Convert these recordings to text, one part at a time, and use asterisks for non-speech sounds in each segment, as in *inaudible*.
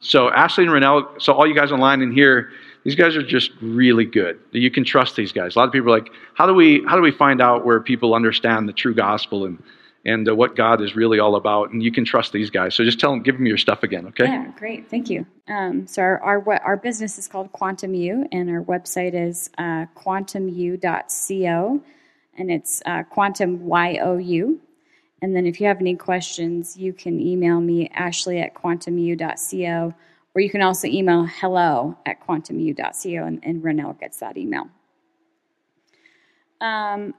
So Ashley and Renell, so all you guys online in here, these guys are just really good. You can trust these guys. A lot of people are like, how do we how do we find out where people understand the true gospel and and uh, what God is really all about? And you can trust these guys. So just tell them, give them your stuff again, okay? Yeah, great. Thank you. Um, so our, our our business is called Quantum U, and our website is uh, quantumu.co, and it's uh, quantum y o u. And then if you have any questions, you can email me ashley at quantumu.co or you can also email hello at quantumu.co and, and Renell gets that email. Um,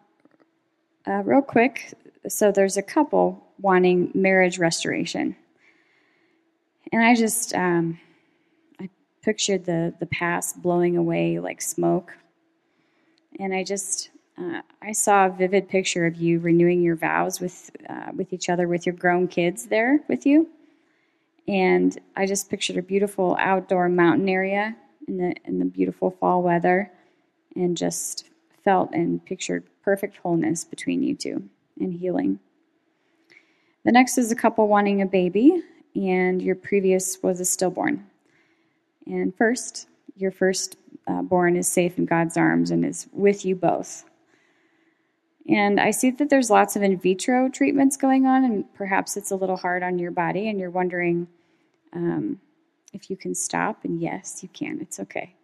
uh, real quick, so there's a couple wanting marriage restoration. And I just, um, I pictured the, the past blowing away like smoke. And I just, uh, I saw a vivid picture of you renewing your vows with, uh, with each other, with your grown kids there with you and I just pictured a beautiful outdoor mountain area in the in the beautiful fall weather, and just felt and pictured perfect wholeness between you two and healing. The next is a couple wanting a baby, and your previous was a stillborn. And first, your first uh, born is safe in God's arms and is with you both. And I see that there's lots of in vitro treatments going on, and perhaps it's a little hard on your body, and you're wondering um, if you can stop. And yes, you can. It's okay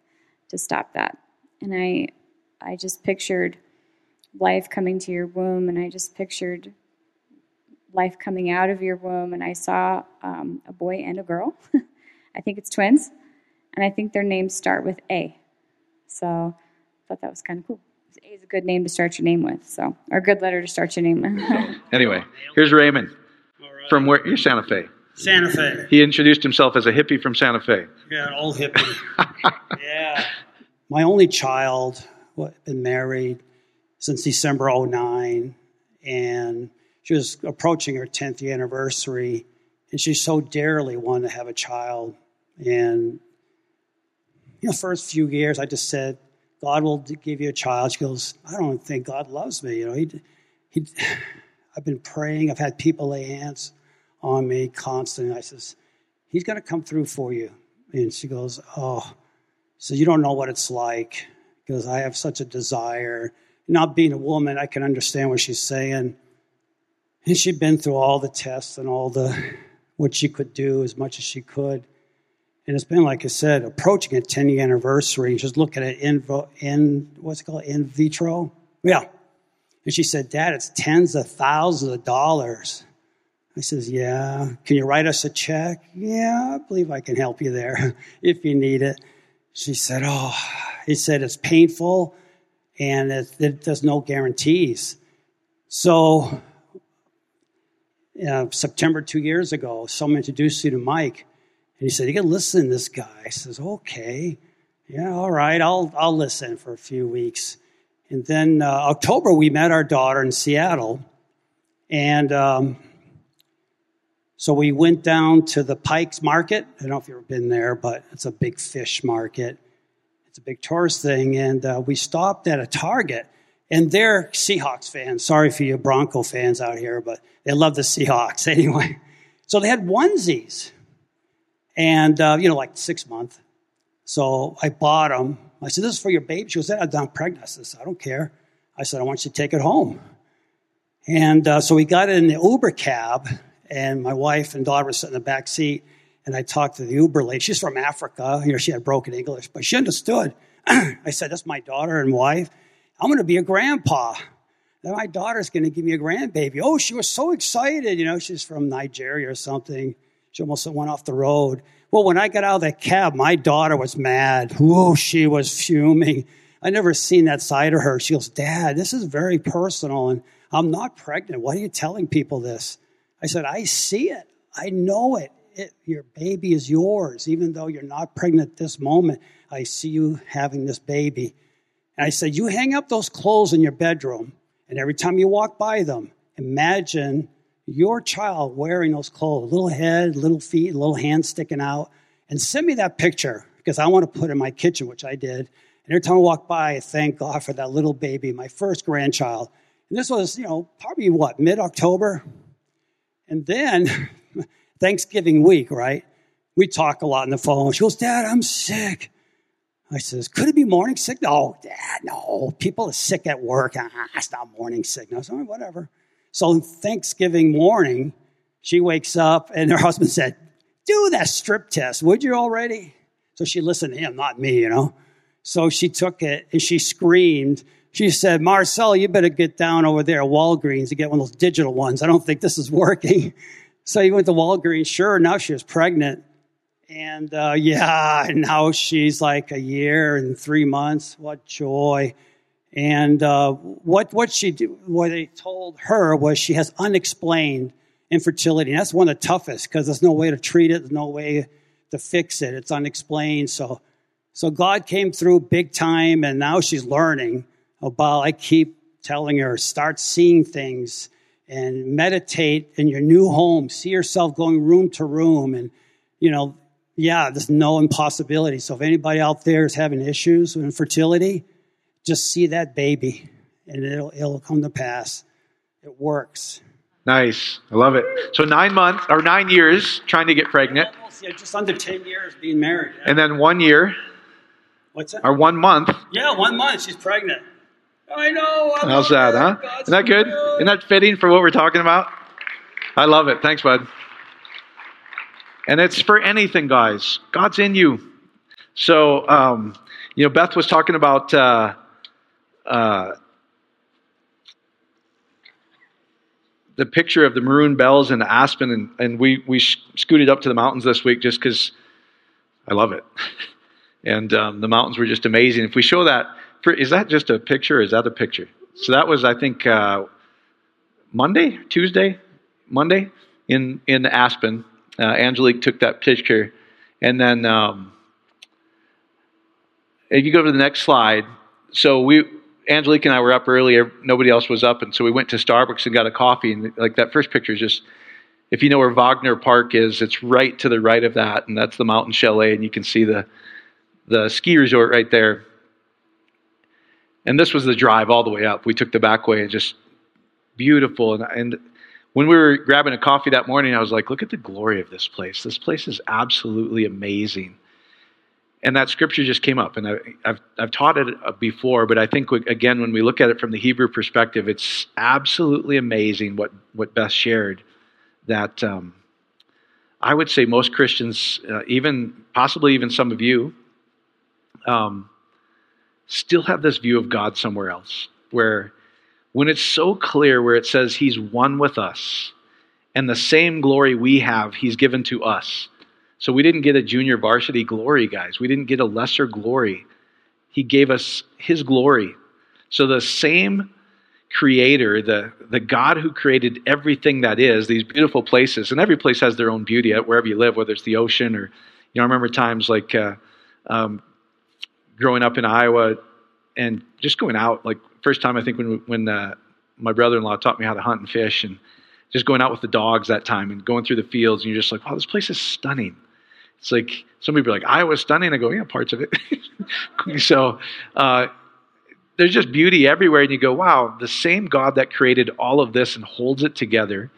to stop that. And I, I just pictured life coming to your womb, and I just pictured life coming out of your womb, and I saw um, a boy and a girl. *laughs* I think it's twins, and I think their names start with A. So I thought that was kind of cool. A is a good name to start your name with, so or a good letter to start your name with. *laughs* anyway, here's Raymond from where you're Santa Fe. Santa Fe. He introduced himself as a hippie from Santa Fe. Yeah, an old hippie. *laughs* yeah. My only child, what, been married since December 09, and she was approaching her 10th anniversary, and she so dearly wanted to have a child. And you know, first few years, I just said, God will give you a child. She goes, I don't think God loves me. You know, he, he, *sighs* I've been praying. I've had people lay hands on me constantly. I says, He's going to come through for you. And she goes, Oh, so you don't know what it's like because I have such a desire. Not being a woman, I can understand what she's saying. And she'd been through all the tests and all the *sighs* what she could do as much as she could. And it's been, like I said, approaching a 10 year anniversary. She's looking at in, in what's it called? In vitro? Yeah. And she said, Dad, it's tens of thousands of dollars. I says, Yeah. Can you write us a check? Yeah, I believe I can help you there *laughs* if you need it. She said, Oh, he said it's painful and it, it, there's no guarantees. So, uh, September two years ago, someone introduced you to Mike, he said, "You can listen to this guy." I says, "Okay, yeah, all right, I'll I'll listen for a few weeks." And then uh, October, we met our daughter in Seattle, and um, so we went down to the Pikes Market. I don't know if you've ever been there, but it's a big fish market. It's a big tourist thing. And uh, we stopped at a Target, and they're Seahawks fans. Sorry for you Bronco fans out here, but they love the Seahawks *laughs* anyway. So they had onesies, and, uh, you know, like six month. So I bought them. I said, This is for your baby. She goes, I'm not pregnant. I said, I don't care. I said, I want you to take it home. And uh, so we got in the Uber cab and my wife and daughter were sitting in the back seat, and I talked to the Uber lady. She's from Africa. You know, she had broken English, but she understood. *clears throat* I said, "That's my daughter and wife. I'm going to be a grandpa. Then my daughter's going to give me a grandbaby." Oh, she was so excited. You know, she's from Nigeria or something. She almost went off the road. Well, when I got out of that cab, my daughter was mad. Whoa, she was fuming. I never seen that side of her. She goes, Dad, this is very personal, and I'm not pregnant. Why are you telling people this? I said, I see it. I know it. it. Your baby is yours. Even though you're not pregnant at this moment, I see you having this baby. And I said, You hang up those clothes in your bedroom, and every time you walk by them, imagine your child wearing those clothes little head, little feet, little hands sticking out. And send me that picture because I want to put it in my kitchen, which I did. And every time I walk by, I thank God for that little baby, my first grandchild. And this was, you know, probably what, mid October? And then *laughs* Thanksgiving week, right? We talk a lot on the phone. She goes, Dad, I'm sick. I says, could it be morning sickness? No, Dad, no. People are sick at work. Ah, it's not morning sickness. I whatever. So on Thanksgiving morning, she wakes up and her *laughs* husband said, do that strip test, would you already? So she listened to him, not me, you know. So she took it and she screamed. She said, Marcel, you better get down over there at Walgreens to get one of those digital ones. I don't think this is *laughs* working. So he went to Walgreens. Sure, now she was pregnant. And uh, yeah, and *laughs* now she's like a year and three months. What joy! And uh, what what she do, what they told her was she has unexplained infertility. And that's one of the toughest because there's no way to treat it. There's no way to fix it. It's unexplained. So so God came through big time, and now she's learning about. I keep telling her start seeing things and meditate in your new home. See yourself going room to room, and you know yeah, there's no impossibility. So if anybody out there is having issues with infertility, just see that baby and it'll, it'll come to pass. It works. Nice. I love it. So nine months or nine years trying to get pregnant. Almost, yeah, just under 10 years being married. Yeah. And then one year. What's that? Or one month. Yeah, one month. She's pregnant. I know. I How's that, huh? God's Isn't that good? good? Isn't that fitting for what we're talking about? I love it. Thanks, bud. And it's for anything, guys. God's in you. So, um, you know, Beth was talking about uh, uh, the picture of the maroon bells in Aspen, and, and we, we scooted up to the mountains this week just because I love it. *laughs* and um, the mountains were just amazing. If we show that, is that just a picture? is that a picture? So that was, I think, uh, Monday, Tuesday, Monday in in Aspen, uh, Angelique took that picture. And then um, if you go to the next slide, so we, Angelique and I were up earlier. Nobody else was up, and so we went to Starbucks and got a coffee. And like that first picture is just, if you know where Wagner Park is, it's right to the right of that, and that's the Mountain Chalet, and you can see the the ski resort right there. And this was the drive all the way up. We took the back way, and just beautiful. And, and when we were grabbing a coffee that morning, I was like, look at the glory of this place. This place is absolutely amazing. And that scripture just came up, and I, have I've taught it uh, before, but I think, again, when we look at it from the Hebrew perspective, it's absolutely amazing what, what Beth shared. That um, I would say most Christians, uh, even possibly even some of you, um, still have this view of God somewhere else, where when it's so clear where it says he's one with us and the same glory we have, he's given to us. So we didn't get a junior varsity glory, guys. We didn't get a lesser glory. He gave us his glory. So the same creator, the, the God who created everything that is, these beautiful places, and every place has their own beauty wherever you live, whether it's the ocean or, you know, I remember times like uh, um, growing up in Iowa and just going out, like first time I think when when uh, my brother-in-law taught me how to hunt and fish, and just going out with the dogs that time and going through the fields, and you're just like, wow, this place is stunning. It's like some people are like, Iowa's stunning. I go, yeah, parts of it. *laughs* so uh, there's just beauty everywhere, and you go, wow, the same God that created all of this and holds it together,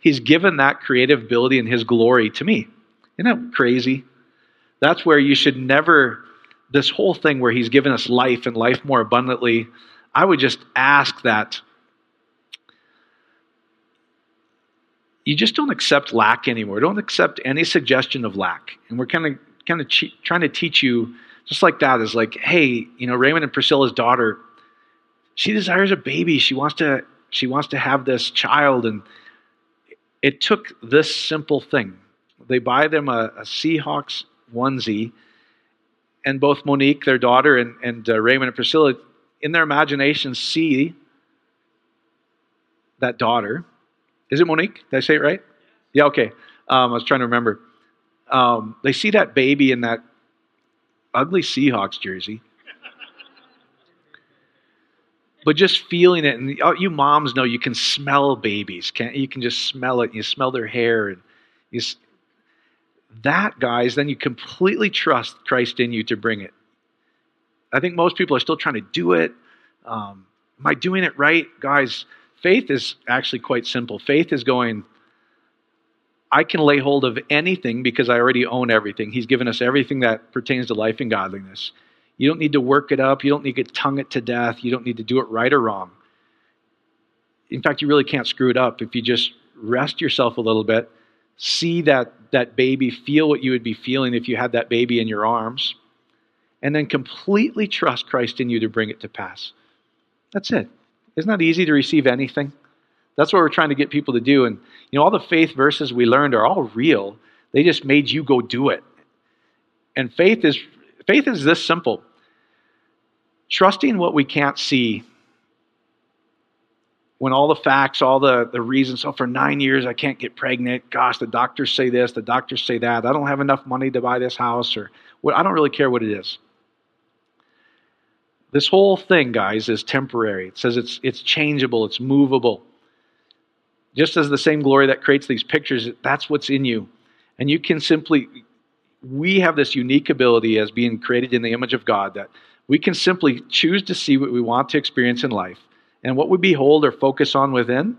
He's given that creative ability and His glory to me. Isn't that crazy? That's where you should never. This whole thing where He's given us life and life more abundantly I would just ask that you just don't accept lack anymore. Don't accept any suggestion of lack. And we're kind of kind of che- trying to teach you just like that is like, hey, you know, Raymond and Priscilla's daughter, she desires a baby. She wants to she wants to have this child and it took this simple thing. They buy them a, a Seahawks onesie, and both Monique, their daughter, and, and uh, Raymond and Priscilla in their imagination see that daughter. Is it Monique? Did I say it right? Yeah, okay. Um, I was trying to remember. Um, they see that baby in that ugly Seahawks jersey. but just feeling it, and oh, you moms know you can smell babies. Can't you? Can just smell it. You smell their hair, and you. That guys, then you completely trust Christ in you to bring it. I think most people are still trying to do it. Um, am I doing it right? Guys, faith is actually quite simple. Faith is going, I can lay hold of anything because I already own everything. He's given us everything that pertains to life and godliness. You don't need to work it up. You don't need to tongue it to death. You don't need to do it right or wrong. In fact, you really can't screw it up if you just rest yourself a little bit, see that, that baby, feel what you would be feeling if you had that baby in your arms, and then completely trust Christ in you to bring it to pass. That's it. Isn't that easy to receive anything? That's what we're trying to get people to do. And you know, all the faith verses we learned are all real. They just made you go do it. And faith is faith is this simple. Trusting what we can't see. When all the facts, all the, the reasons, so for nine years I can't get pregnant. Gosh, the doctors say this, the doctors say that. I don't have enough money to buy this house, or well, I don't really care what it is. This whole thing, guys, is temporary. It says it's, it's changeable, it's movable. Just as the same glory that creates these pictures, that's what's in you. And you can simply, we have this unique ability as being created in the image of God that we can simply choose to see what we want to experience in life. And what we behold or focus on within,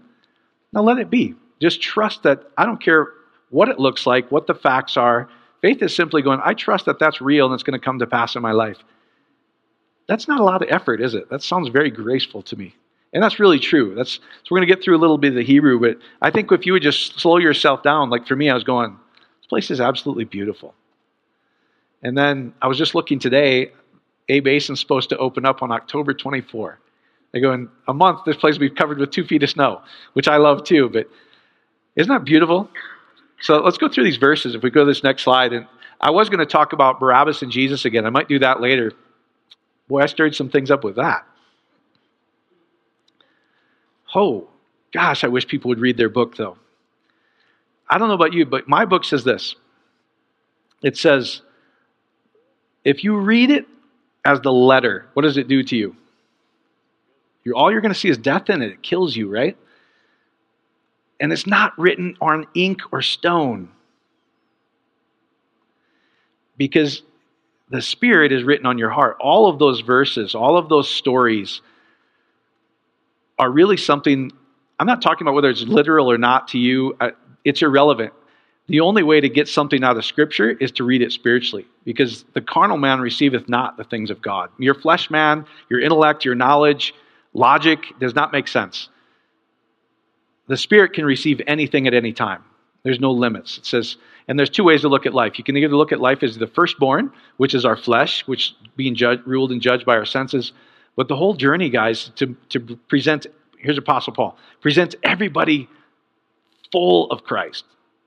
now let it be. Just trust that I don't care what it looks like, what the facts are. Faith is simply going, I trust that that's real and it's going to come to pass in my life. That's not a lot of effort, is it? That sounds very graceful to me. And that's really true. That's, so we're going to get through a little bit of the Hebrew, but I think if you would just slow yourself down, like for me, I was going, this place is absolutely beautiful. And then I was just looking today, A Basin's supposed to open up on October 24. They go in a month, this place will be covered with two feet of snow, which I love too. But isn't that beautiful? So let's go through these verses. If we go to this next slide, and I was going to talk about Barabbas and Jesus again. I might do that later. Boy, I stirred some things up with that. Oh, gosh, I wish people would read their book, though. I don't know about you, but my book says this it says, if you read it as the letter, what does it do to you? You're, all you're going to see is death in it. It kills you, right? And it's not written on ink or stone. Because the Spirit is written on your heart. All of those verses, all of those stories are really something. I'm not talking about whether it's literal or not to you, uh, it's irrelevant. The only way to get something out of Scripture is to read it spiritually, because the carnal man receiveth not the things of God. Your flesh man, your intellect, your knowledge, logic does not make sense. The Spirit can receive anything at any time. There's no limits. It says, and there's two ways to look at life. You can either look at life as the firstborn, which is our flesh, which being judged, ruled and judged by our senses. But the whole journey, guys, to, to present, here's Apostle Paul, present everybody full of Christ,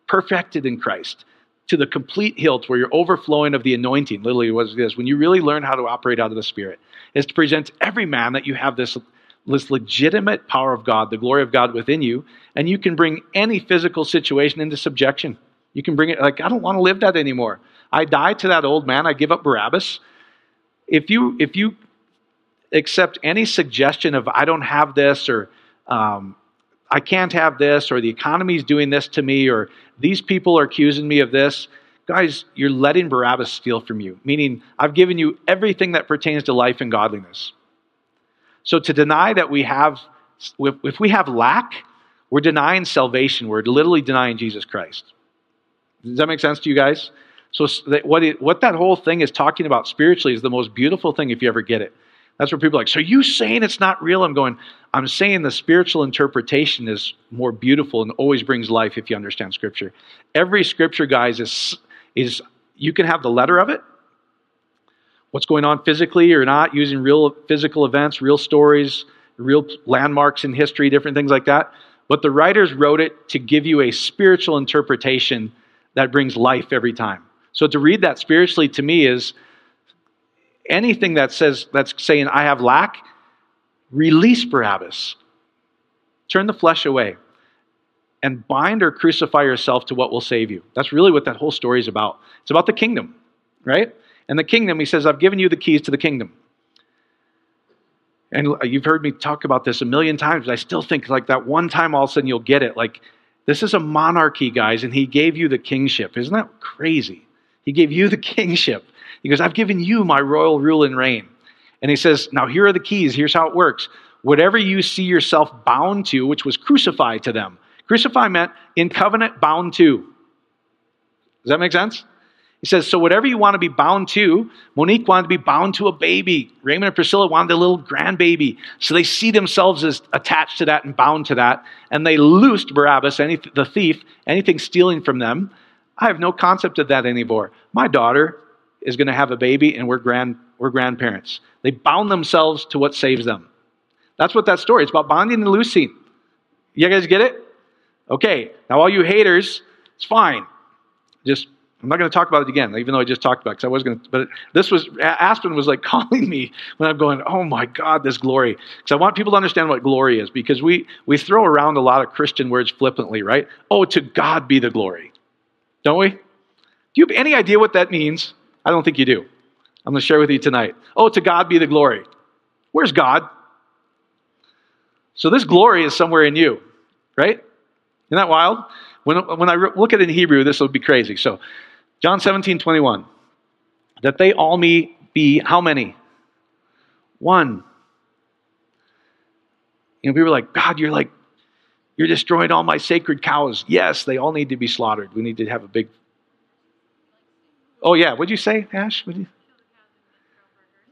perfected in Christ, to the complete hilt where you're overflowing of the anointing. Literally, what this? When you really learn how to operate out of the Spirit, is to present every man that you have this this legitimate power of God, the glory of God within you, and you can bring any physical situation into subjection. You can bring it like, I don't want to live that anymore. I die to that old man. I give up Barabbas. If you if you accept any suggestion of I don't have this or um, I can't have this or the economy is doing this to me or these people are accusing me of this, guys, you're letting Barabbas steal from you. Meaning, I've given you everything that pertains to life and godliness. So to deny that we have, if we have lack, we're denying salvation. We're literally denying Jesus Christ. Does that make sense to you guys? So what, it, what that whole thing is talking about spiritually is the most beautiful thing if you ever get it. That's where people are like, so you saying it's not real? I'm going, I'm saying the spiritual interpretation is more beautiful and always brings life if you understand Scripture. Every Scripture, guys, is, is you can have the letter of it, what's going on physically or not, using real physical events, real stories, real landmarks in history, different things like that. But the writers wrote it to give you a spiritual interpretation that brings life every time. So to read that spiritually to me is anything that says that's saying I have lack, release Barabbas. Turn the flesh away and bind or crucify yourself to what will save you. That's really what that whole story is about. It's about the kingdom, right? And the kingdom, he says, I've given you the keys to the kingdom. And you've heard me talk about this a million times, but I still think like that one time all of a sudden you'll get it. Like, this is a monarchy, guys, and he gave you the kingship. Isn't that crazy? He gave you the *laughs* kingship. He goes, I've given you my royal rule and reign. And he says, Now here are the keys. Here's how it works. Whatever you see yourself bound to, which was crucified to them. Crucify meant in covenant bound to. Does that make sense? He says, So whatever you want to be bound to, Monique wanted to be bound to a baby. Raymond and Priscilla wanted a little grandbaby. So they see themselves as attached to that and bound to that. And they loosed Barabbas, any, the thief, anything stealing from them. I have no concept of that anymore. My daughter is going to have a baby and we're, grand, we're grandparents. They bound themselves to what saves them. That's what that story is about bonding and loosing. You guys get it? Okay, now all you haters, it's fine. Just I'm not going to talk about it again, even though I just talked about it because I was going to. But this was Aspen was like *laughs* calling me when I'm going, oh my God, this glory. Because I want people to understand what glory is because we we throw around a lot of Christian words flippantly, right? Oh, to God be the glory, don't we? Do you have any idea what that means? I don't think you do. I'm going to share with you tonight. Oh, to God be the glory. Where's God? So this glory is somewhere in you, right? Isn't that wild? When, when I look at it in Hebrew, this will be crazy. So John 17, 21. That they all may be how many? One. You know, people are like, God, you're like, you're destroying all my sacred cows. Yes, they all need to be slaughtered. We need to have a big. Oh, yeah. What'd you say, Ash? What'd you...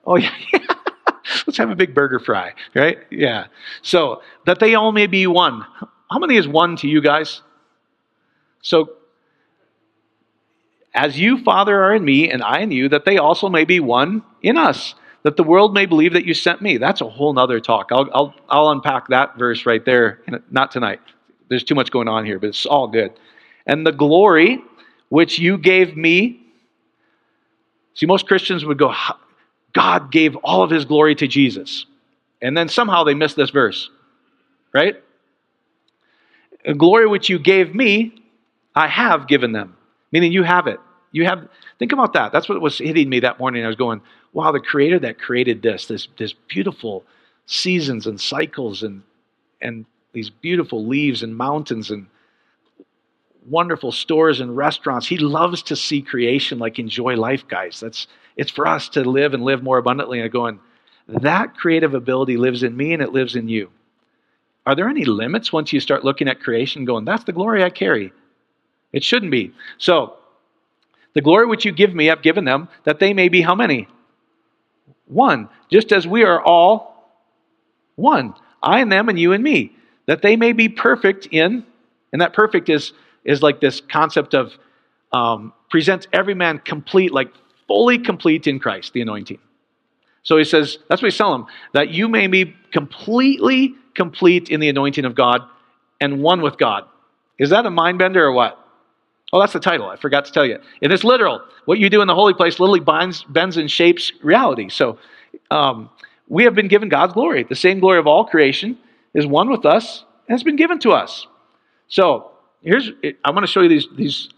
Oh, yeah. *laughs* Let's have a big burger fry, right? Yeah. So, that they all may be one. How many is one to you guys? So, as you, Father, are in me, and I in you, that they also may be one in us, that the world may believe that you sent me. That's a whole nother talk. I'll, I'll, I'll unpack that verse right there, not tonight. There's too much going on here, but it's all good. And the glory which you gave me. See, most Christians would go, God gave all of his glory to Jesus. And then somehow they miss this verse, right? A glory which you gave me, I have given them meaning you have it. You have, think about that. That's what was hitting me that morning. I was going, wow, the creator that created this, this, this beautiful seasons and cycles and, and these beautiful leaves and mountains and wonderful stores and restaurants. He loves to see creation like enjoy life, guys. That's, it's for us to live and live more abundantly. And going, that creative ability lives in me and it lives in you. Are there any limits once you start looking at creation going, that's the glory I carry? It shouldn't be. So, the glory which you give me, I've given them, that they may be how many? One. Just as we are all one. I and them, and you and me. That they may be perfect in, and that perfect is, is like this concept of um, presents every man complete, like fully complete in Christ, the anointing. So he says, that's what he's telling them, that you may be completely complete in the anointing of God and one with God. Is that a mind bender or what? Oh, that's the title. I forgot to tell you. And it's literal. What you do in the holy place literally binds, bends and shapes reality. So um, we have been given God's glory. The same glory of all creation is one with us and has been given to us. So here's, I want to show you these, these.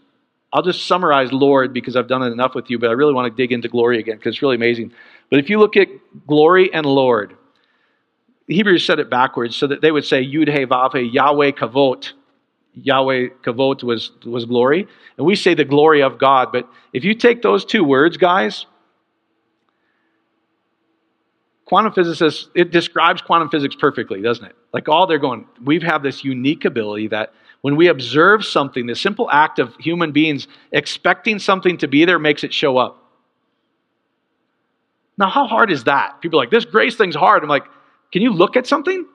I'll just summarize Lord because I've done it enough with you, but I really want to dig into glory again because it's really amazing. But if you look at glory and Lord, Hebrews said it backwards so that they would say Yud He Vav He Yahweh Kavod Yahweh Kavod was, was glory. And we say the glory of God. But if you take those two words, guys, quantum physicists, it describes quantum physics perfectly, doesn't it? Like all they're going, we have this unique ability that when we observe something, the simple act of human beings expecting something to be there makes it show up. Now, how hard is that? People are like, this grace thing's hard. I'm like, can you look at something?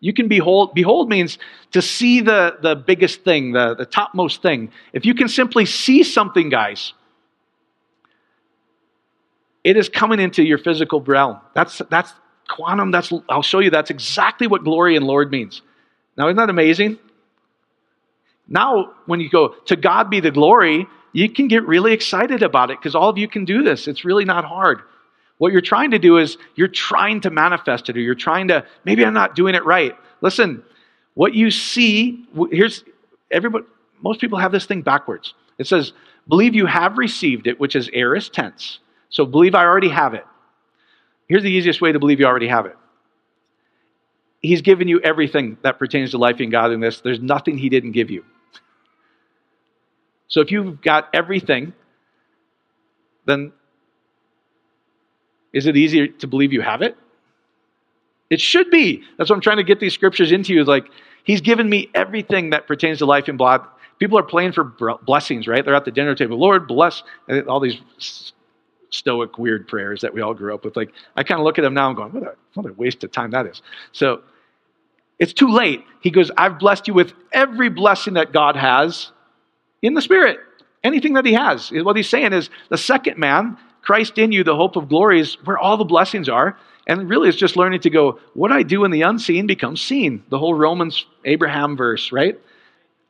You can behold. Behold means to see the, the biggest thing, the, the topmost thing. If you can simply see something, guys, it is coming into your physical realm. That's, that's quantum. That's, I'll show you that's exactly what glory and Lord means. Now, isn't that amazing? Now, when you go, to God be the glory, you can get really excited about it because all of you can do this. It's really not hard. What you're trying to do is you're trying to manifest it, or you're trying to, maybe I'm not doing it right. Listen, what you see, here's everybody, most people have this thing backwards. It says, believe you have received it, which is aorist tense. So believe I already have it. Here's the easiest way to believe you already have it. He's given you everything that pertains to life and godliness. There's nothing he didn't give you. So if you've got everything, then is it easier to believe you have it? It should be. That's what I'm trying to get these scriptures into you. is Like, He's given me everything that pertains to life and blood. People are playing for blessings, right? They're at the dinner table. Lord, bless all these stoic, weird prayers that we all grew up with. Like, I kind of look at them now and going, what a, what a waste of time that is. So, it's too late. He goes, I've blessed you with every blessing that God has in the Spirit. Anything that He has. What He's saying is the second man, Christ in you, the hope of glory, is where all the blessings are. And really, it's just learning to go, what I do in the unseen becomes seen. The whole Romans Abraham verse, right?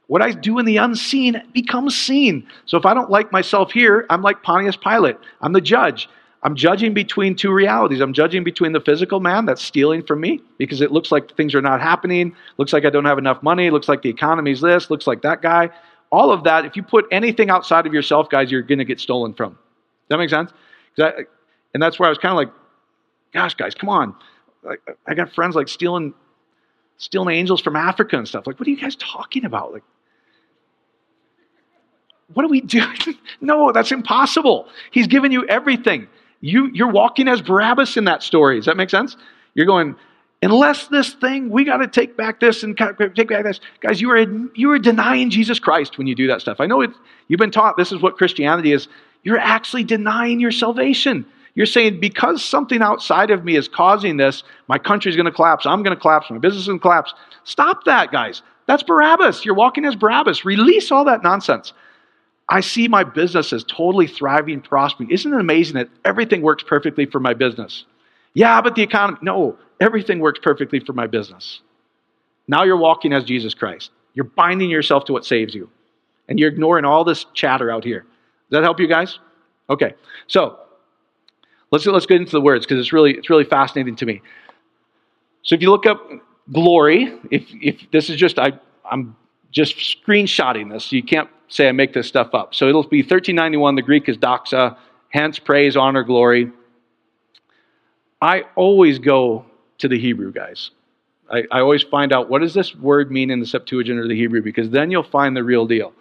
What I do in the unseen becomes seen. So if I don't like myself here, I'm like Pontius Pilate. I'm the judge. I'm judging between two realities. I'm judging between the physical man that's stealing from me because it looks like things are not happening, looks like I don't have enough money, looks like the economy's this, looks like that guy. All of that, if you put anything outside of yourself, guys, you're going to get stolen from. That make sense? and that's where I was kind of like, gosh, guys, come on. Like, I got friends like stealing, stealing angels from Africa and stuff. Like, what are you guys talking about? Like, what are we doing? *laughs* no, that's impossible. He's given you everything. You, you're walking as Barabbas in that story. Does that make sense? You're going, unless this thing, we got to take back this and take back this. Guys, you are, you are denying Jesus Christ when you do that stuff. I know it, you've been taught this is what Christianity is. You're actually denying your salvation. You're saying, because something outside of me is causing this, my country's going to collapse, I'm going to collapse, my business is going to collapse. Stop that, guys. That's Barabbas. You're walking as Barabbas. Release all that nonsense. I see my business as totally thriving, prospering. Isn't it amazing that everything works perfectly for my business? Yeah, but the economy, no, everything works perfectly for my business. Now you're walking as Jesus Christ. You're binding yourself to what saves you. And you're ignoring all this chatter out here. Does that help you guys? Okay. So, Let's, let's get into the words because it's really, it's really fascinating to me. So if you look up glory, if, if this is just, I, I'm just screenshotting this, you can't say I make this stuff up. So it'll be 1391, the Greek is doxa, hence praise, honor, glory. I always go to the Hebrew, guys. I, I, always find out what does this word mean in the Septuagint or the Hebrew, because then you'll find the real deal.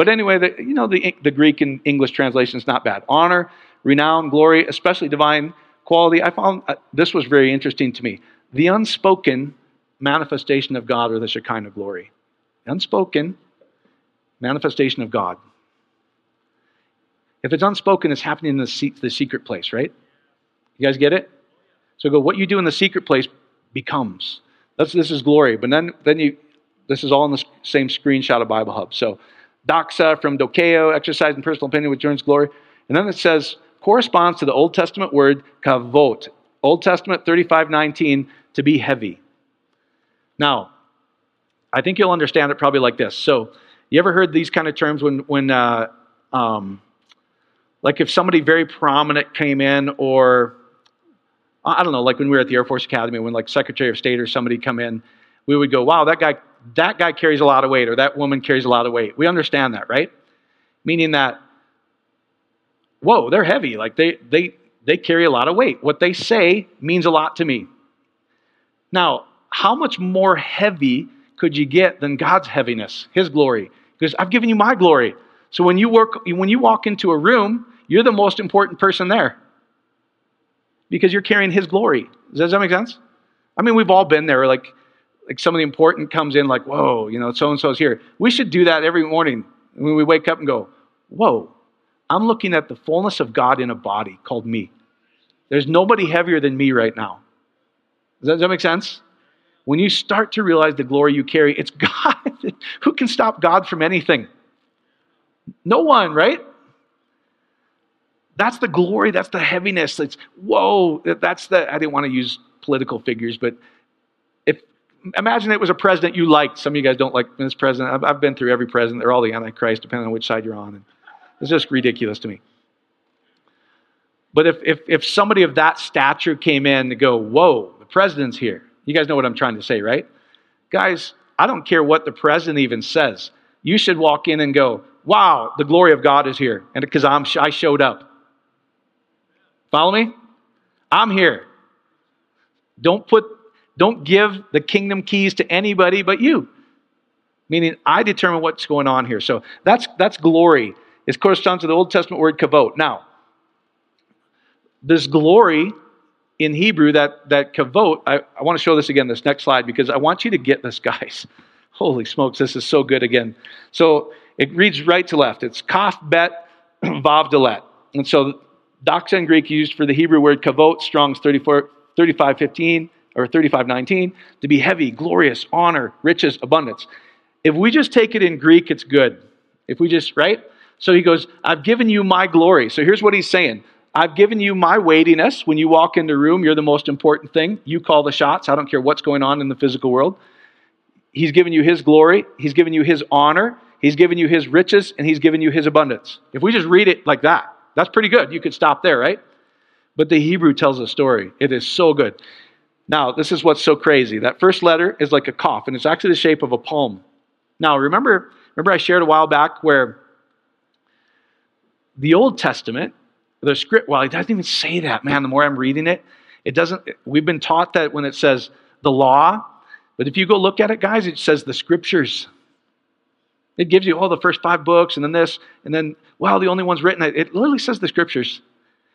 But anyway, the, you know, the, the Greek and English translation is not bad. Honor renown, glory, especially divine quality. I found uh, this was very interesting to me. The unspoken manifestation of God or the Shekinah glory. Unspoken manifestation of God. If it's unspoken, it's happening in the, the secret place, right? You guys get it? So go, what you do in the secret place becomes. That's, this is glory. But then, then you, this is all in the same screenshot of Bible Hub. So, doxa from dokeo, exercise in personal opinion, which earns glory. And then it says, corresponds to the Old Testament word kavod. Old Testament 35:19 to be heavy. Now, I think you'll understand it probably like this. So, you ever heard these kind of terms when when uh, um, like if somebody very prominent came in or I don't know, like when we were at the Air Force Academy, when like Secretary of State or somebody come in, we would go, "Wow, that guy, that guy carries a lot of weight, or that woman carries a lot of weight." We understand that, right? Meaning that whoa, they're heavy. Like they, they, they carry a lot of weight. What they say means a lot to me. Now, how much more heavy could you get than God's heaviness, His glory? Because I've given you my glory. So when you work, when you walk into a room, you're the most important person there because you're carrying His glory. Does that make sense? I mean, we've all been there. Like, like some of the important comes in, like, whoa, you know, so and so's here. We should do that every morning when we wake up and go, whoa, I'm looking at the fullness of God in a body called me. There's nobody heavier than me right now. Does that, does that make sense? When you start to realize the glory you carry, it's *laughs* God. Who can stop God from anything? No one, right? That's the glory, that's the heaviness. It's whoa, that's the I didn't want to use political figures, but imagine it was a president you liked. Some of you guys don't like this president. I've, I've been through every president. They're all the Antichrist, depending on which side you're on. And it's just ridiculous to me. But if, if, if somebody of that stature came in to go, whoa, the president's here. You guys know what I'm trying to say, right? Guys, I don't care what the president even says. You should walk in and go, wow, the glory of God is here. And because I'm, I showed up. Follow me? I'm here. Don't put, don't give the kingdom keys to anybody but you. Meaning I determine what's going on here. So that's, that's glory. It corresponds to the Old Testament word kavod. Now, this glory in Hebrew, that, that kavod, I, I want to show this again, this next slide, because I want you to get this, *laughs* guys. Holy smokes, this is so good again. So it reads right to left. It's kaf, bet, *clears throat* vav, dalet. And so doxa in Greek used for the Hebrew word kavod, Strong's 34, 3515 or 3519, to be heavy, glorious, honor, riches, abundance. If we just take it in Greek, it's good. If we just, right? So he goes, I've given you my glory. So here's what he's saying I've given you my weightiness. When you walk in the room, you're the most important thing. You call the shots. I don't care what's going on in the physical world. He's given you his glory, he's given you his honor, he's given you his riches, and he's given you his abundance. If we just read it like that, that's pretty good. You could stop there, right? But the Hebrew tells a story. It is so good. Now, this is what's so crazy. That first letter is like a cough, and it's actually the shape of a palm. Now, remember, remember I shared a while back where the Old Testament, the script, well, it doesn't even say that, man. The more I'm reading it, it doesn't, we've been taught that when it says the law, but if you go look at it, guys, it says the scriptures. It gives you all the first five books and then this, and then, well, the only one's written. It literally says the scriptures.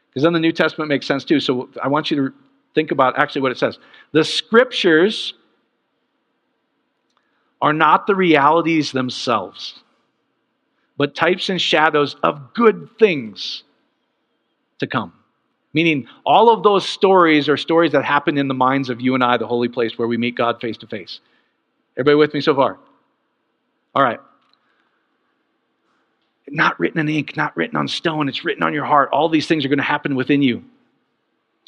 Because then the New Testament makes sense too. So I want you to think about actually what it says. The scriptures are not the realities themselves, but types and shadows of good things to come. Meaning, all of those stories are stories that happen in the minds of you and I, the holy place where we meet God face to face. Everybody with me so far? All right. Not written in ink, not written on stone, it's written on your heart. All these things are going to happen within you.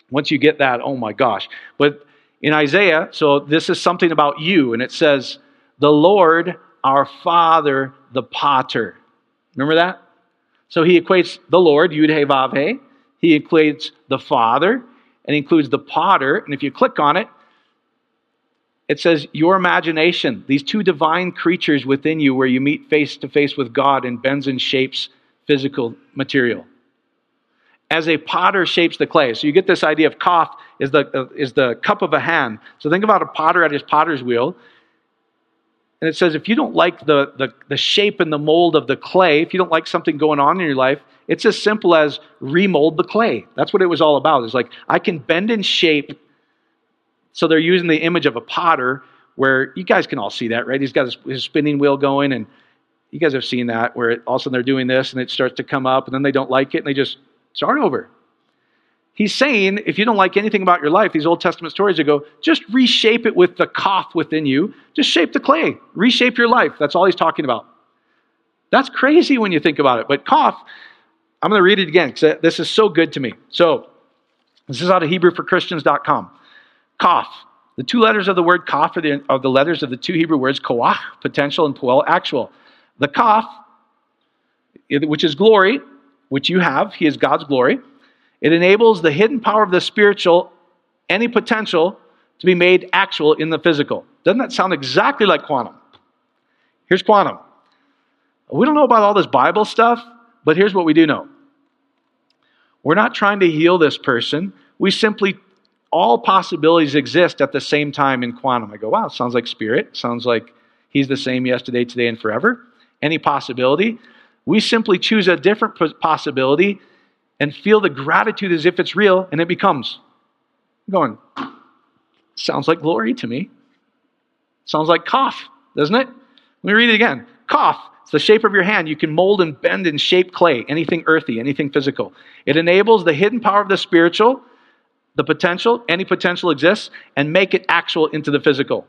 Once you get that, oh my gosh. But in Isaiah, so this is something about you, and it says, The Lord our Father, the potter. Remember that? So he equates the Lord, Yud He Vav He, he equates the Father and includes the potter. And if you click on it, it says, Your imagination, these two divine creatures within you, where you meet face to face with God and bends and shapes physical material. As a potter shapes the clay. So you get this idea of kaf is the, uh, is the cup of a hand. So think about a potter at his potter's wheel. And it says, if you don't like the, the, the shape and the mold of the clay, if you don't like something going on in your life, it's as simple as remold the clay. That's what it was all about. It's like, I can bend and shape. So they're using the image of a potter where you guys can all see that, right? He's got his, his spinning wheel going, and you guys have seen that where it, all of a sudden they're doing this and it starts to come up, and then they don't like it and they just start over. He's saying, if you don't like anything about your life, these Old Testament stories go just reshape it with the kaf within you. Just shape the clay. Reshape your life. That's all he's talking about. That's crazy when you think about it. But kaf, I'm going to read it again because this is so good to me. So, this is out of HebrewForChristians.com. Kaf. The two letters of the word kaf are the, are the letters of the two Hebrew words koach, potential, and poel, actual. The kaf, which is glory, which you have, he is God's glory. It enables the hidden power of the spiritual, any potential, to be made actual in the physical. Doesn't that sound exactly like quantum? Here's quantum. We don't know about all this Bible stuff, but here's what we do know. We're not trying to heal this person. We simply, all possibilities exist at the same time in quantum. I go, wow, sounds like spirit. Sounds like he's the same yesterday, today, and forever. Any possibility. We simply choose a different possibility and feel the gratitude as if it's real, and it becomes. I'm going, sounds like glory to me. Sounds like kaf, doesn't it? Let me read it again. Kaf, it's the shape of your hand. You can mold and bend and shape clay, anything earthy, anything physical. It enables the hidden power of the spiritual, the potential, any potential exists, and make it actual into the physical.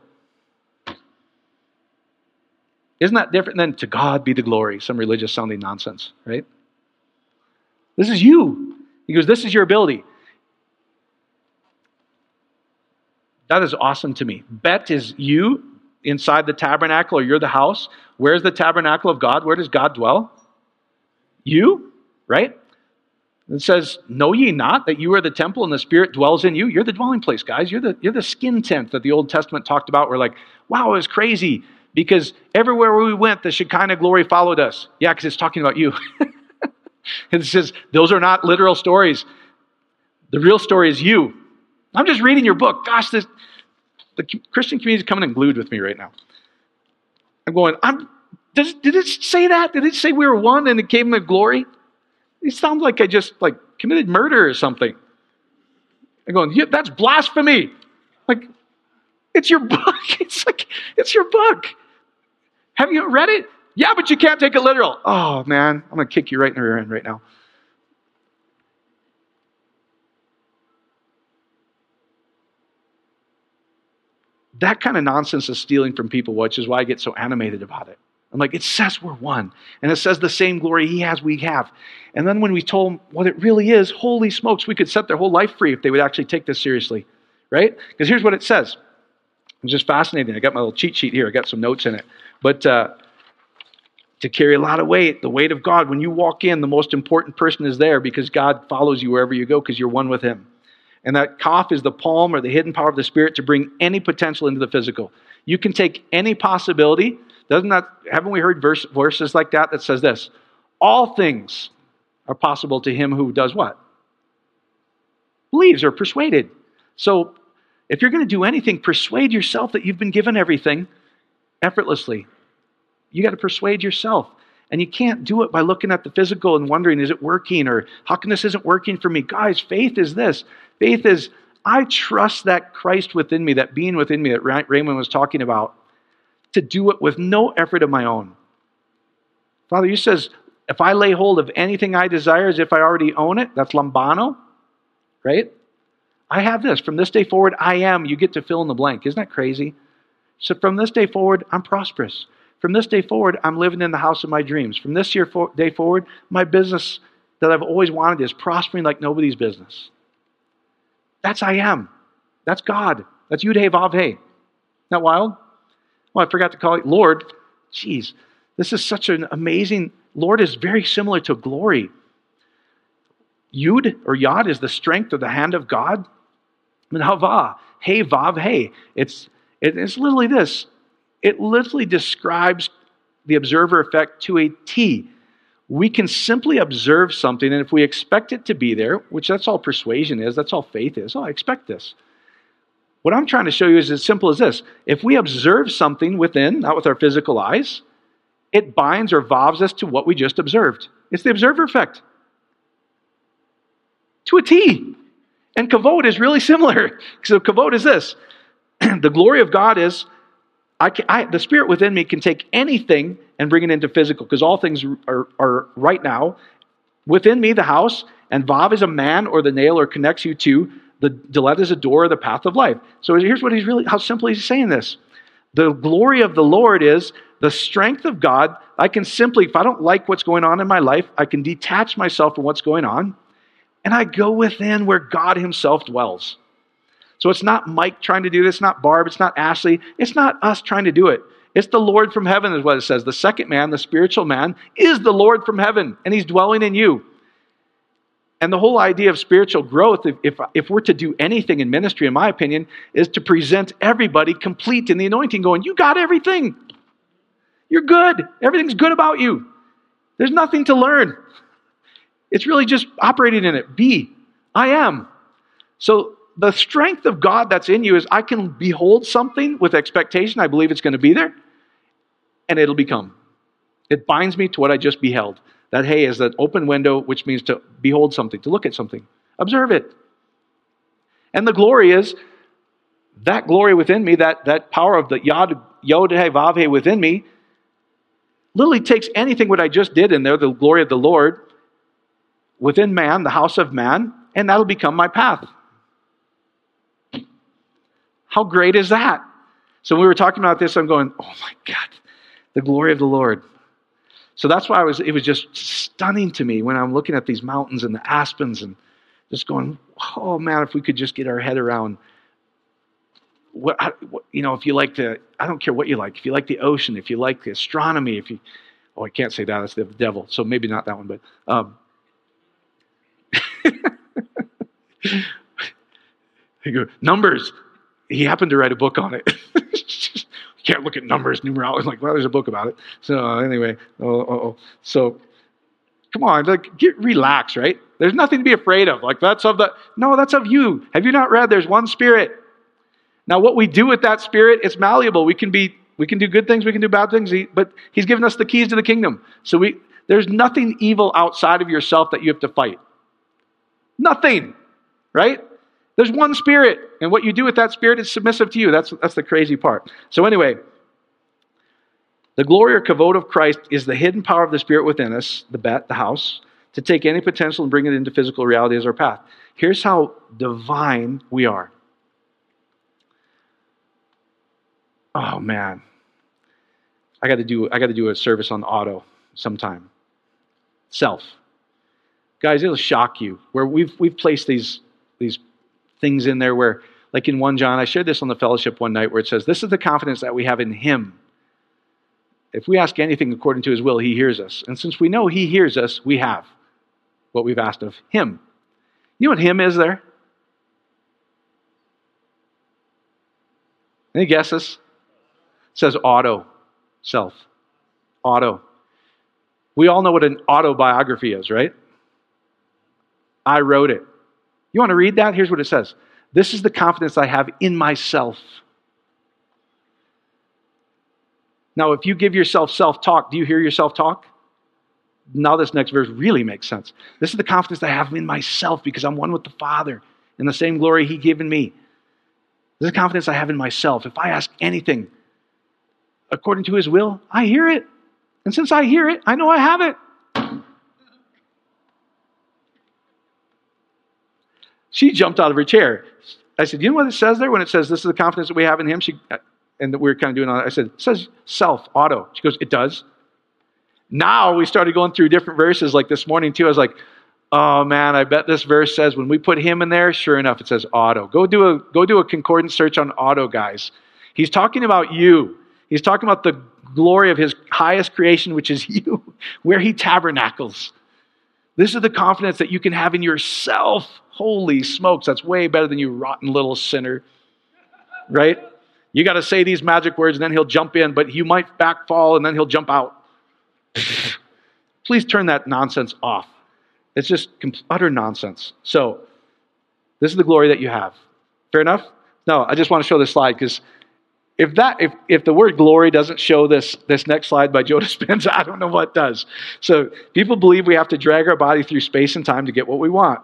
Isn't that different than to God be the glory, some religious sounding nonsense, right? This is you. He goes, This is your ability. That is awesome to me. Bet is you inside the tabernacle or you're the house. Where's the tabernacle of God? Where does God dwell? You, right? It says, Know ye not that you are the temple and the Spirit dwells in you? You're the dwelling place, guys. You're the, you're the skin tent that the Old Testament talked about. We're like, wow, it was crazy because everywhere we went, the Shekinah glory followed us. Yeah, because it's talking about you. *laughs* It says, those are not literal stories. The real story is you. I'm just reading your book. Gosh, this, the Christian community is coming and glued with me right now. I'm going, I'm, does, did it say that? Did it say we were one and it came with glory? It sounds like I just like committed murder or something. I'm going, yeah, that's blasphemy. Like, it's your book. *laughs* It's like, it's your book. Have you read it? Yeah, but you can't take it literal. Oh, man, I'm going to kick you right in the rear end right now. That kind of nonsense is stealing from people, which is why I get so animated about it. I'm like, it says we're one. And it says the same glory he has, we have. And then when we told them what it really is, holy smokes, we could set their whole life free if they would actually take this seriously. Right? Because here's what it says. It's just fascinating. I got my little cheat sheet here, I got some notes in it. But uh, to carry a lot of weight, the weight of God, when you walk in, the most important person is there because God follows you wherever you go because you're one with him. And that kaf is the palm or the hidden power of the Spirit to bring any potential into the physical. You can take any possibility. Doesn't that, haven't we heard verse, verses like that that says this? All things are possible to him who does what? Believes or persuaded. So if you're going to do anything, persuade yourself that you've been given everything effortlessly. You got to persuade yourself. And you can't do it by looking at the physical and wondering, is it working? Or how come this isn't working for me? Guys, faith is this faith is, I trust that Christ within me, that being within me that Raymond was talking about, to do it with no effort of my own. Father, you says, if I lay hold of anything I desire as if I already own it, that's lambano, right? I have this. From this day forward, I am. You get to fill in the blank. Isn't that crazy? So from this day forward, I'm prosperous. From this day forward, I'm living in the house of my dreams. From this year for, day forward, my business that I've always wanted is prospering like nobody's business. That's I am. That's God. That's Yud Hey Vav Hey. That wild? Well, I forgot to call it Lord. Jeez, this is such an amazing. Lord is very similar to glory. Yud or Yod is the strength of the hand of God. Hava, Hey Vav Hey. It's it's literally this. It literally describes the observer effect to a T. We can simply observe something, and if we expect it to be there, which that's all persuasion is, that's all faith is. Oh, I expect this. What I'm trying to show you is as simple as this. If we observe something within, not with our physical eyes, it binds or vobs us to what we just observed. It's the observer effect. To a T. And kavod is really *laughs* similar. So kavod is this. *clears throat* the glory of God is I can, I, the spirit within me can take anything and bring it into physical because all things are, are right now within me, the house, and Vav is a man or the nail or connects you to the Dalet is a door, the path of life. So here's what he's really, how simply he's saying this. The glory of the Lord is the strength of God. I can simply, if I don't like what's going on in my life, I can detach myself from what's going on and I go within where God Himself dwells. So it's not Mike trying to do this, not Barb, it's not Ashley, it's not us trying to do it. It's the Lord from heaven, is what it says. The second man, the spiritual man, is the Lord from heaven, and he's dwelling in you. And the whole idea of spiritual growth, if, if, if, we're to do anything in ministry, in my opinion, is to present everybody complete in the anointing, going, You got everything. You're good. Everything's good about you. There's nothing to learn. It's really just operating in it. Be. I am. So the strength of God that's in you is I can behold something with expectation. I believe it's going to be there, and it'll become. It binds me to what I just beheld. That hey is that open window, which means to behold something, to look at something, observe it. And the glory is that glory within me, that, that power of the Yod, Yod He Vav He within me, literally takes anything what I just did in there, the glory of the Lord, within man, the house of man, and that'll become my path. How great is that? So when we were talking about this, I'm going, oh my God, the glory of the Lord. So that's why I was, it was just stunning to me when I'm looking at these mountains and the aspens and just going, oh man, if we could just get our head around what, what, you know, if you like the, I don't care what you like. If you like the ocean, if you like the astronomy, if you, oh, I can't say that, that's the devil. So maybe not that one, but, um, numbers he happened to write a book on it. *laughs* you can't look at numbers, numerology. Like, well, there's a book about it. So uh, anyway, oh, oh, oh. so come on, like, get relax, right? There's nothing to be afraid of. Like that's of the no, that's of you. Have you not read? There's one spirit. Now, what we do with that spirit, it's malleable. We can be, we can do good things, we can do bad things, but He's given us the keys to the kingdom. So we, there's nothing evil outside of yourself that you have to fight. Nothing, right? There's one spirit, and what you do with that spirit is submissive to you. That's, that's the crazy part. So, anyway, The glory or kavod of Christ is the hidden power of the Spirit within us, the bet, the house, to take any potential and bring it into physical reality as our path. Here's how divine we are. Oh man. I got to do I got to do a service on auto sometime. Self. Guys, it'll shock you. Where we've we've placed these these things in there where like in 1 John, I shared this on the fellowship one night where it says, This is the confidence that we have in him. If we ask anything according to his will, he hears us. And since we know he hears us, we have what we've asked of him. You know what him is there? Any guesses? It says auto, self. Auto. We all know what an autobiography is, right? I wrote it. You want to read that? Here's what it says This is the confidence I have in myself. Now, if you give yourself self talk, do you hear yourself talk? Now, this next verse really makes sense. This is the confidence I have in myself because I'm one with the Father in the same glory He given me. This is the confidence I have in myself. If I ask anything according to His will, I hear it. And since I hear it, I know I have it. She jumped out of her chair. I said, You know what it says there when it says this is the confidence that we have in Him? She, uh, and we were kind of doing all that. I said, It says self, auto. She goes, It does. Now we started going through different verses like this morning too. I was like, Oh man, I bet this verse says when we put him in there, sure enough, it says auto. Go do a go do a concordance search on auto, guys. He's talking about you. He's talking about the glory of his highest creation, which is *laughs* you, where he tabernacles. This is the confidence that you can have in yourself. Holy smokes, that's way better than you rotten little sinner. Right? You got to say these magic words and then he'll jump in, but you might backfall and then he'll jump out. *laughs* Please turn that nonsense off. It's just utter nonsense. So, this is the glory that you have. Fair enough? No, I just want to show this slide because if that if, if the word glory doesn't show this this next slide by Joe Dispenza, *laughs* I don't know what does. So people believe we have to drag our body through space and time to get what we want.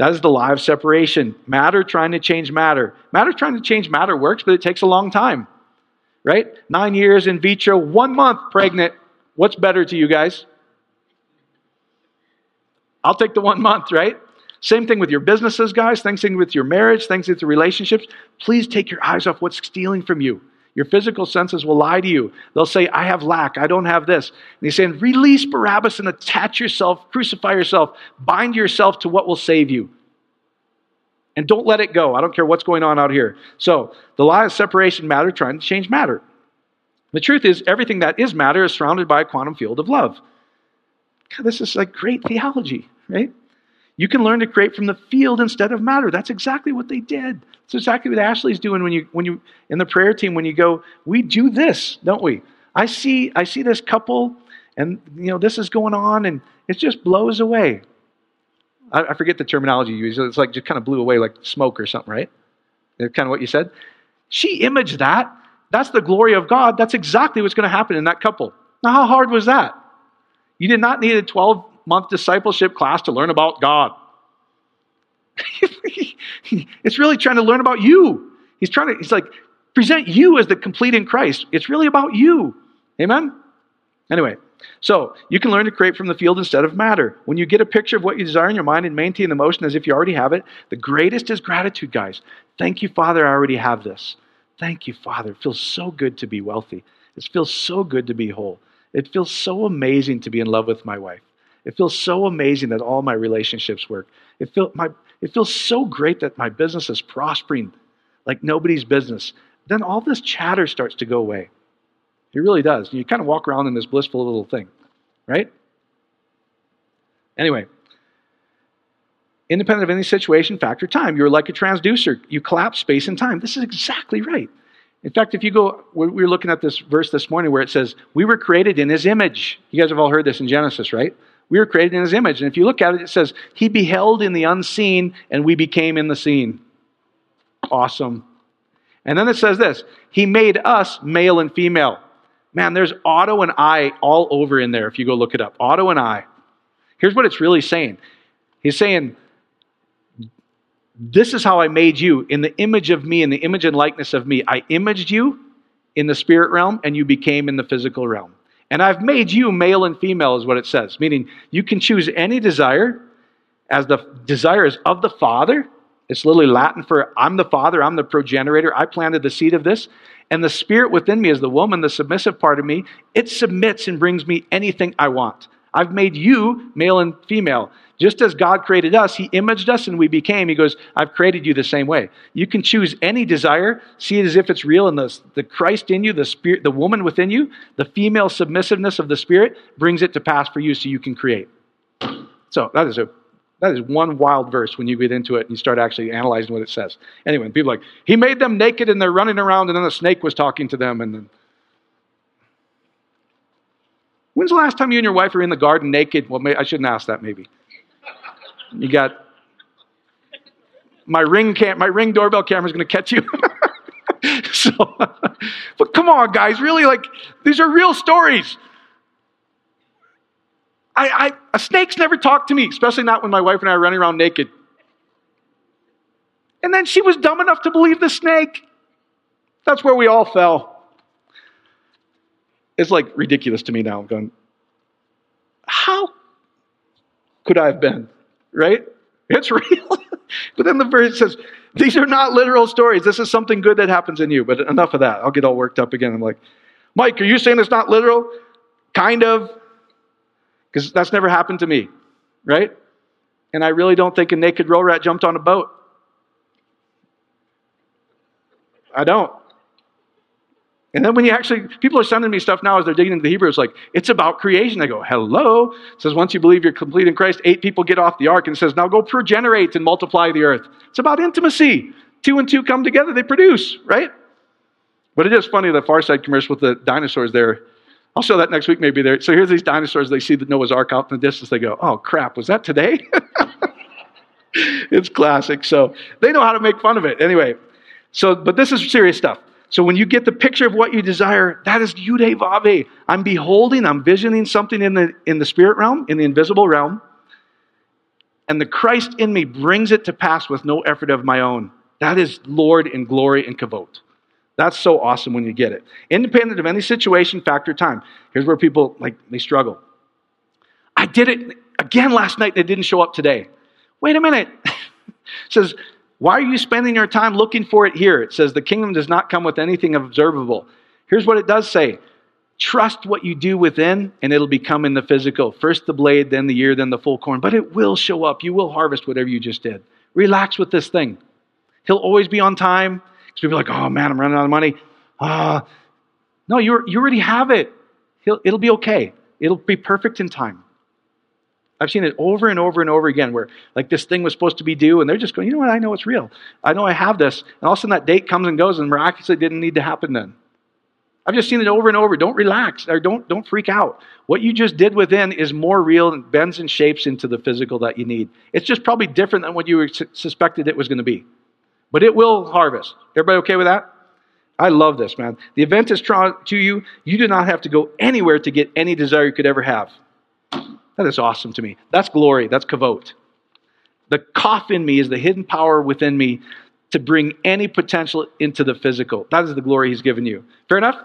That is the lie of separation. Matter trying to change matter. Matter trying to change matter works, but it takes a long time. Right? Nine years in vitro, one month pregnant. What's better to you guys? I'll take the one month, right? Same thing with your businesses, guys. Same thing with your marriage, things with your relationships. Please take your eyes off what's stealing from you. Your physical senses will lie to you. They'll say, I have lack, I don't have this. And he's saying, release Barabbas and attach yourself, crucify yourself, bind yourself to what will save you. And don't let it go. I don't care what's going on out here. So, the lie of separation matter trying to change matter. The truth is, everything that is matter is surrounded by a quantum field of love. God, this is like great theology, right? You can learn to create from the field instead of matter. That's exactly what they did. That's exactly what Ashley's doing when you when you in the prayer team when you go, we do this, don't we? I see I see this couple and you know this is going on and it just blows away. I, I forget the terminology you use. It's like just kind of blew away like smoke or something, right? That's kind of what you said. She imaged that. That's the glory of God. That's exactly what's going to happen in that couple. Now, how hard was that? You did not need a 12 month discipleship class to learn about God. *laughs* it's really trying to learn about you. He's trying to, he's like, present you as the complete in Christ. It's really about you. Amen? Anyway, so you can learn to create from the field instead of matter. When you get a picture of what you desire in your mind and maintain the motion as if you already have it, the greatest is gratitude, guys. Thank you, Father, I already have this. Thank you, Father. It feels so good to be wealthy. It feels so good to be whole. It feels so amazing to be in love with my wife. It feels so amazing that all my relationships work. It, feel, my, it feels so great that my business is prospering like nobody's business. Then all this chatter starts to go away. It really does. You kind of walk around in this blissful little thing, right? Anyway, independent of any situation, factor, time. You're like a transducer. You collapse space and time. This is exactly right. In fact, if you go, we were looking at this verse this morning where it says, We were created in his image. You guys have all heard this in Genesis, right? We were created in his image. And if you look at it, it says, He beheld in the unseen, and we became in the seen. Awesome. And then it says this He made us male and female. Man, there's auto and I all over in there if you go look it up. Auto and I. Here's what it's really saying He's saying, This is how I made you in the image of me, in the image and likeness of me. I imaged you in the spirit realm and you became in the physical realm. And I've made you male and female, is what it says, meaning you can choose any desire as the desire is of the Father. It's literally Latin for I'm the Father, I'm the progenitor, I planted the seed of this. And the spirit within me is the woman, the submissive part of me. It submits and brings me anything I want. I've made you male and female. Just as God created us, He imaged us and we became. He goes, I've created you the same way. You can choose any desire, see it as if it's real, and the, the Christ in you, the spirit, the woman within you, the female submissiveness of the Spirit brings it to pass for you so you can create. So that is a that is one wild verse when you get into it and you start actually analyzing what it says. Anyway, people like, he made them naked and they're running around and then the snake was talking to them and then When's the last time you and your wife were in the garden naked? Well, I shouldn't ask that maybe. You got my ring cam- my ring doorbell camera is going to catch you. *laughs* so, *laughs* but come on, guys, really, like these are real stories. I, I, a snake's never talked to me, especially not when my wife and I are running around naked. And then she was dumb enough to believe the snake. That's where we all fell. It's like ridiculous to me now. I'm going, how could I have been? right? It's *laughs* real. but then the verse says, these are not literal stories. This is something good that happens in you. But enough of that. I'll get all worked up again. I'm like, Mike, are you saying it's not literal? Kind of. Because that's never happened to me, right? And I really don't think a naked row rat jumped on a boat. I don't. And then when you actually, people are sending me stuff now as they're digging into the Hebrew, it's like, it's about creation. I go, hello. It says, once you believe you're complete in Christ, eight people get off the ark and says, now go progenerate and multiply the earth. It's about intimacy. Two and two come together, they produce, right? But it is funny, the Far Side commercial with the dinosaurs there. I'll show that next week, maybe there. So here's these dinosaurs. They see the Noah's Ark out in the distance. They go, oh, crap, was that today? *laughs* it's classic. So they know how to make fun of it. Anyway, so, but this is serious stuff. So when you get the picture of what you desire, that is Yude Vave. I'm beholding, I'm visioning something in the, in the spirit realm, in the invisible realm. And the Christ in me brings it to pass with no effort of my own. That is Lord in glory and kavod. That's so awesome when you get it. Independent of any situation, factor, time. Here's where people like they struggle. I did it again last night it didn't show up today. Wait a minute. *laughs* says why are you spending your time looking for it here? It says the kingdom does not come with anything observable. Here's what it does say Trust what you do within, and it'll become in the physical. First the blade, then the ear, then the full corn. But it will show up. You will harvest whatever you just did. Relax with this thing. He'll always be on time. Because people are like, oh man, I'm running out of money. Ah, uh, no, you you already have it. He'll, it'll be okay. It'll be perfect in time. I've seen it over and over and over again where like this thing was supposed to be due and they're just going, you know what, I know it's real. I know I have this. And all of a sudden that date comes and goes and miraculously didn't need to happen then. I've just seen it over and over. Don't relax or don't, don't freak out. What you just did within is more real and bends and shapes into the physical that you need. It's just probably different than what you suspected it was going to be. But it will harvest. Everybody okay with that? I love this, man. The event is to you. You do not have to go anywhere to get any desire you could ever have. That is awesome to me. That's glory. That's kavod. The kaf in me is the hidden power within me to bring any potential into the physical. That is the glory he's given you. Fair enough?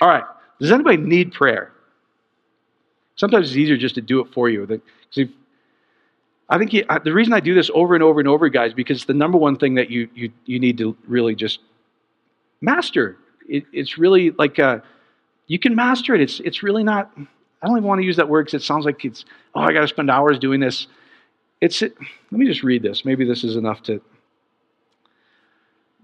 All right. Does anybody need prayer? Sometimes it's easier just to do it for you. I think the reason I do this over and over and over, guys, because the number one thing that you, you, you need to really just master. It, it's really like uh, you can master it. It's, it's really not I don't even want to use that word because it sounds like it's, oh, I got to spend hours doing this. It's, let me just read this. Maybe this is enough to.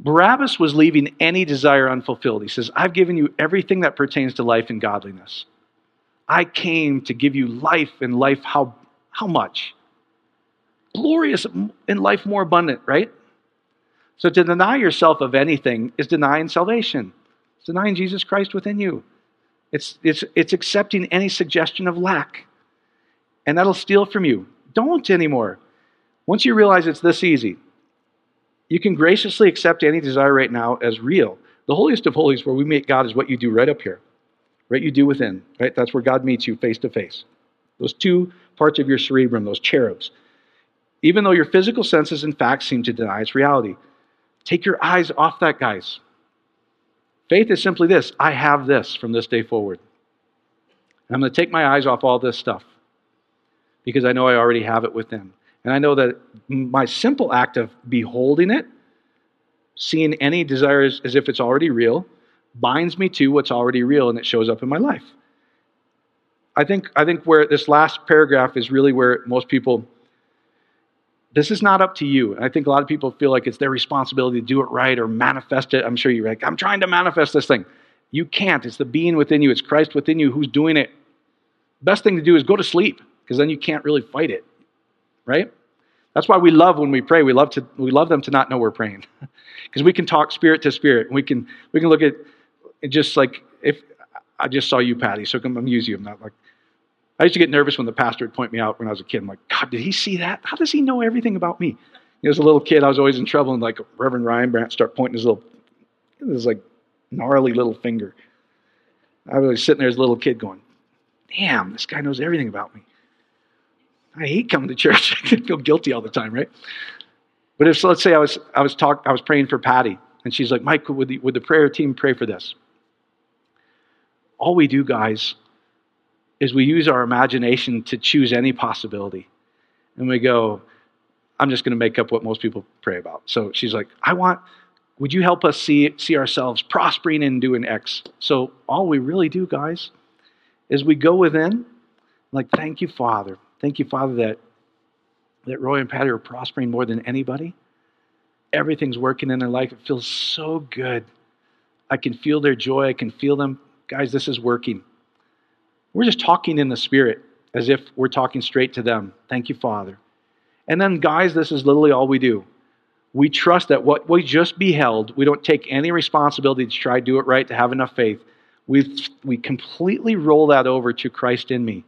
Barabbas was leaving any desire unfulfilled. He says, I've given you everything that pertains to life and godliness. I came to give you life and life how, how much? Glorious and life more abundant, right? So to deny yourself of anything is denying salvation. It's denying Jesus Christ within you. It's, it's, it's accepting any suggestion of lack. And that'll steal from you. Don't anymore. Once you realize it's this easy, you can graciously accept any desire right now as real. The holiest of holies, where we meet God, is what you do right up here. Right? You do within. Right? That's where God meets you face to face. Those two parts of your cerebrum, those cherubs. Even though your physical senses, and facts seem to deny its reality. Take your eyes off that, guys. Faith is simply this I have this from this day forward. And I'm going to take my eyes off all this stuff because I know I already have it within. And I know that my simple act of beholding it, seeing any desires as if it's already real, binds me to what's already real and it shows up in my life. I think, I think where this last paragraph is really where most people, this is not up to you. And I think a lot of people feel like it's their responsibility to do it right or manifest it. I'm sure you're like, I'm trying to manifest this thing. You can't. It's the being within you, it's Christ within you who's doing it. Best thing to do is go to sleep because then you can't really fight it, right? That's why we love when we pray. We love to we love them to not know we're praying, *laughs* because we can talk spirit to spirit. We can we can look at just like if I just saw you, Patty, so I'm gonna use you. I'm not like I used to get nervous when the pastor would point me out when I was a kid. I'm like, God, did he see that? How does he know everything about me? As a little kid, I was always in trouble, and like Reverend Ryan Brandt start pointing his little, his like gnarly little finger. I was sitting there as a little kid going, damn, this guy knows everything about me. I hate coming to church. *laughs* I feel guilty all the time, right? But if so, let's say I was I was talk I was praying for Patty, and she's like, Mike, would the, would the prayer team pray for this? All we do, guys, is we use our imagination to choose any possibility, and we go, I'm just going to make up what most people pray about. So she's like, I want. Would you help us see see ourselves prospering and doing X? So all we really do, guys, is we go within, like, thank you, Father Thank you, Father, that, that Roy and Patty are prospering more than anybody. Everything's working in their life. It feels so good. I can feel their joy. I can feel them. Guys, this is working. We're just talking in the Spirit as if we're talking straight to them. Thank you, Father. And then, guys, this is literally all we do. We trust that what we just beheld, we don't take any responsibility to try to do it right, to have enough faith. We, we completely roll that over to Christ in me.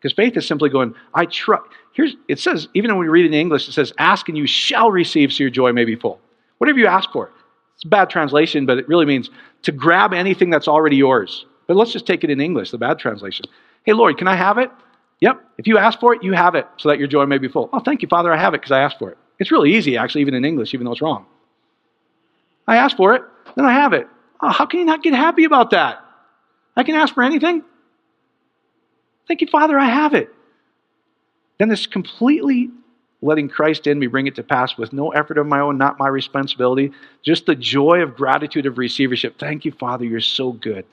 Because faith is simply going, I trust. Here's it says, even when we read it in English, it says, ask and you shall receive so your joy may be full. Whatever you ask for. It's a bad translation, but it really means to grab anything that's already yours. But let's just take it in English, the bad translation. Hey, Lord, can I have it? Yep. If you ask for it, you have it so that your joy may be full. Oh, thank you, Father, I have it because I asked for it. It's really easy, actually, even in English, even though it's wrong. I asked for it, then I have it. Oh, how can you not get happy about that? I can ask for anything. Thank you, Father, I have it. Then this completely letting Christ in me bring it to pass with no effort of my own, not my responsibility, just the joy of gratitude of receivership. Thank you, Father, you're so good.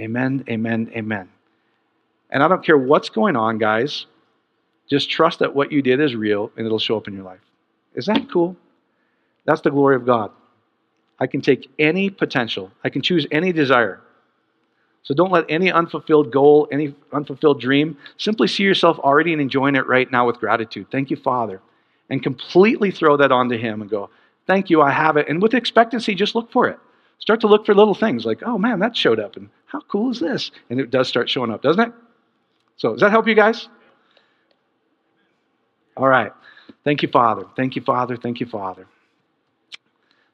Amen, amen, amen. And I don't care what's going on, guys. Just trust that what you did is real and it'll show up in your life. Is that cool? That's the glory of God. I can take any potential, I can choose any desire. So don't let any unfulfilled goal, any unfulfilled dream, simply see yourself already and enjoying it right now with gratitude. Thank you, Father. And completely throw that onto Him and go, Thank you, I have it. And with expectancy, just look for it. Start to look for little things like, oh man, that showed up. And how cool is this? And it does start showing up, doesn't it? So, does that help you guys? All right. Thank you, Father. Thank you, Father. Thank you, Father.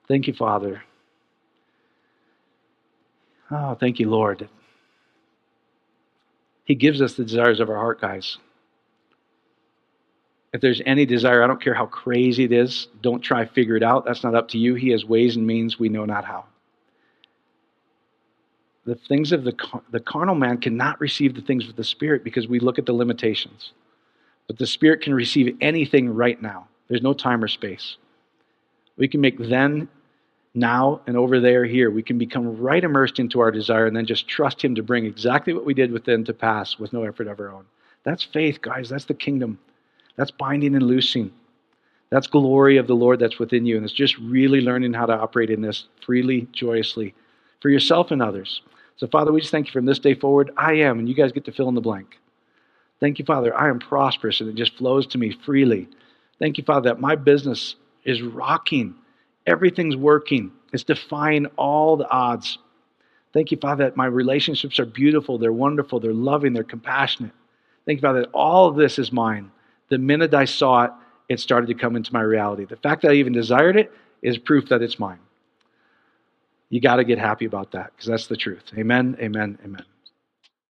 Thank you, Father. Oh, thank you, Lord. He gives us the desires of our heart, guys. If there's any desire, I don't care how crazy it is, don't try figure it out. That's not up to you. He has ways and means we know not how. The things of the, the carnal man cannot receive the things of the Spirit because we look at the limitations. But the Spirit can receive anything right now. There's no time or space. We can make then now and over there, here. We can become right immersed into our desire and then just trust Him to bring exactly what we did within to pass with no effort of our own. That's faith, guys. That's the kingdom. That's binding and loosing. That's glory of the Lord that's within you. And it's just really learning how to operate in this freely, joyously, for yourself and others. So, Father, we just thank you from this day forward. I am, and you guys get to fill in the blank. Thank you, Father. I am prosperous, and it just flows to me freely. Thank you, Father, that my business is rocking Everything's working. It's defying all the odds. Thank you, Father, that my relationships are beautiful, they're wonderful, they're loving, they're compassionate. Thank you, Father, that all of this is mine. The minute I saw it, it started to come into my reality. The fact that I even desired it is proof that it's mine. You got to get happy about that because that's the truth. Amen, amen, amen.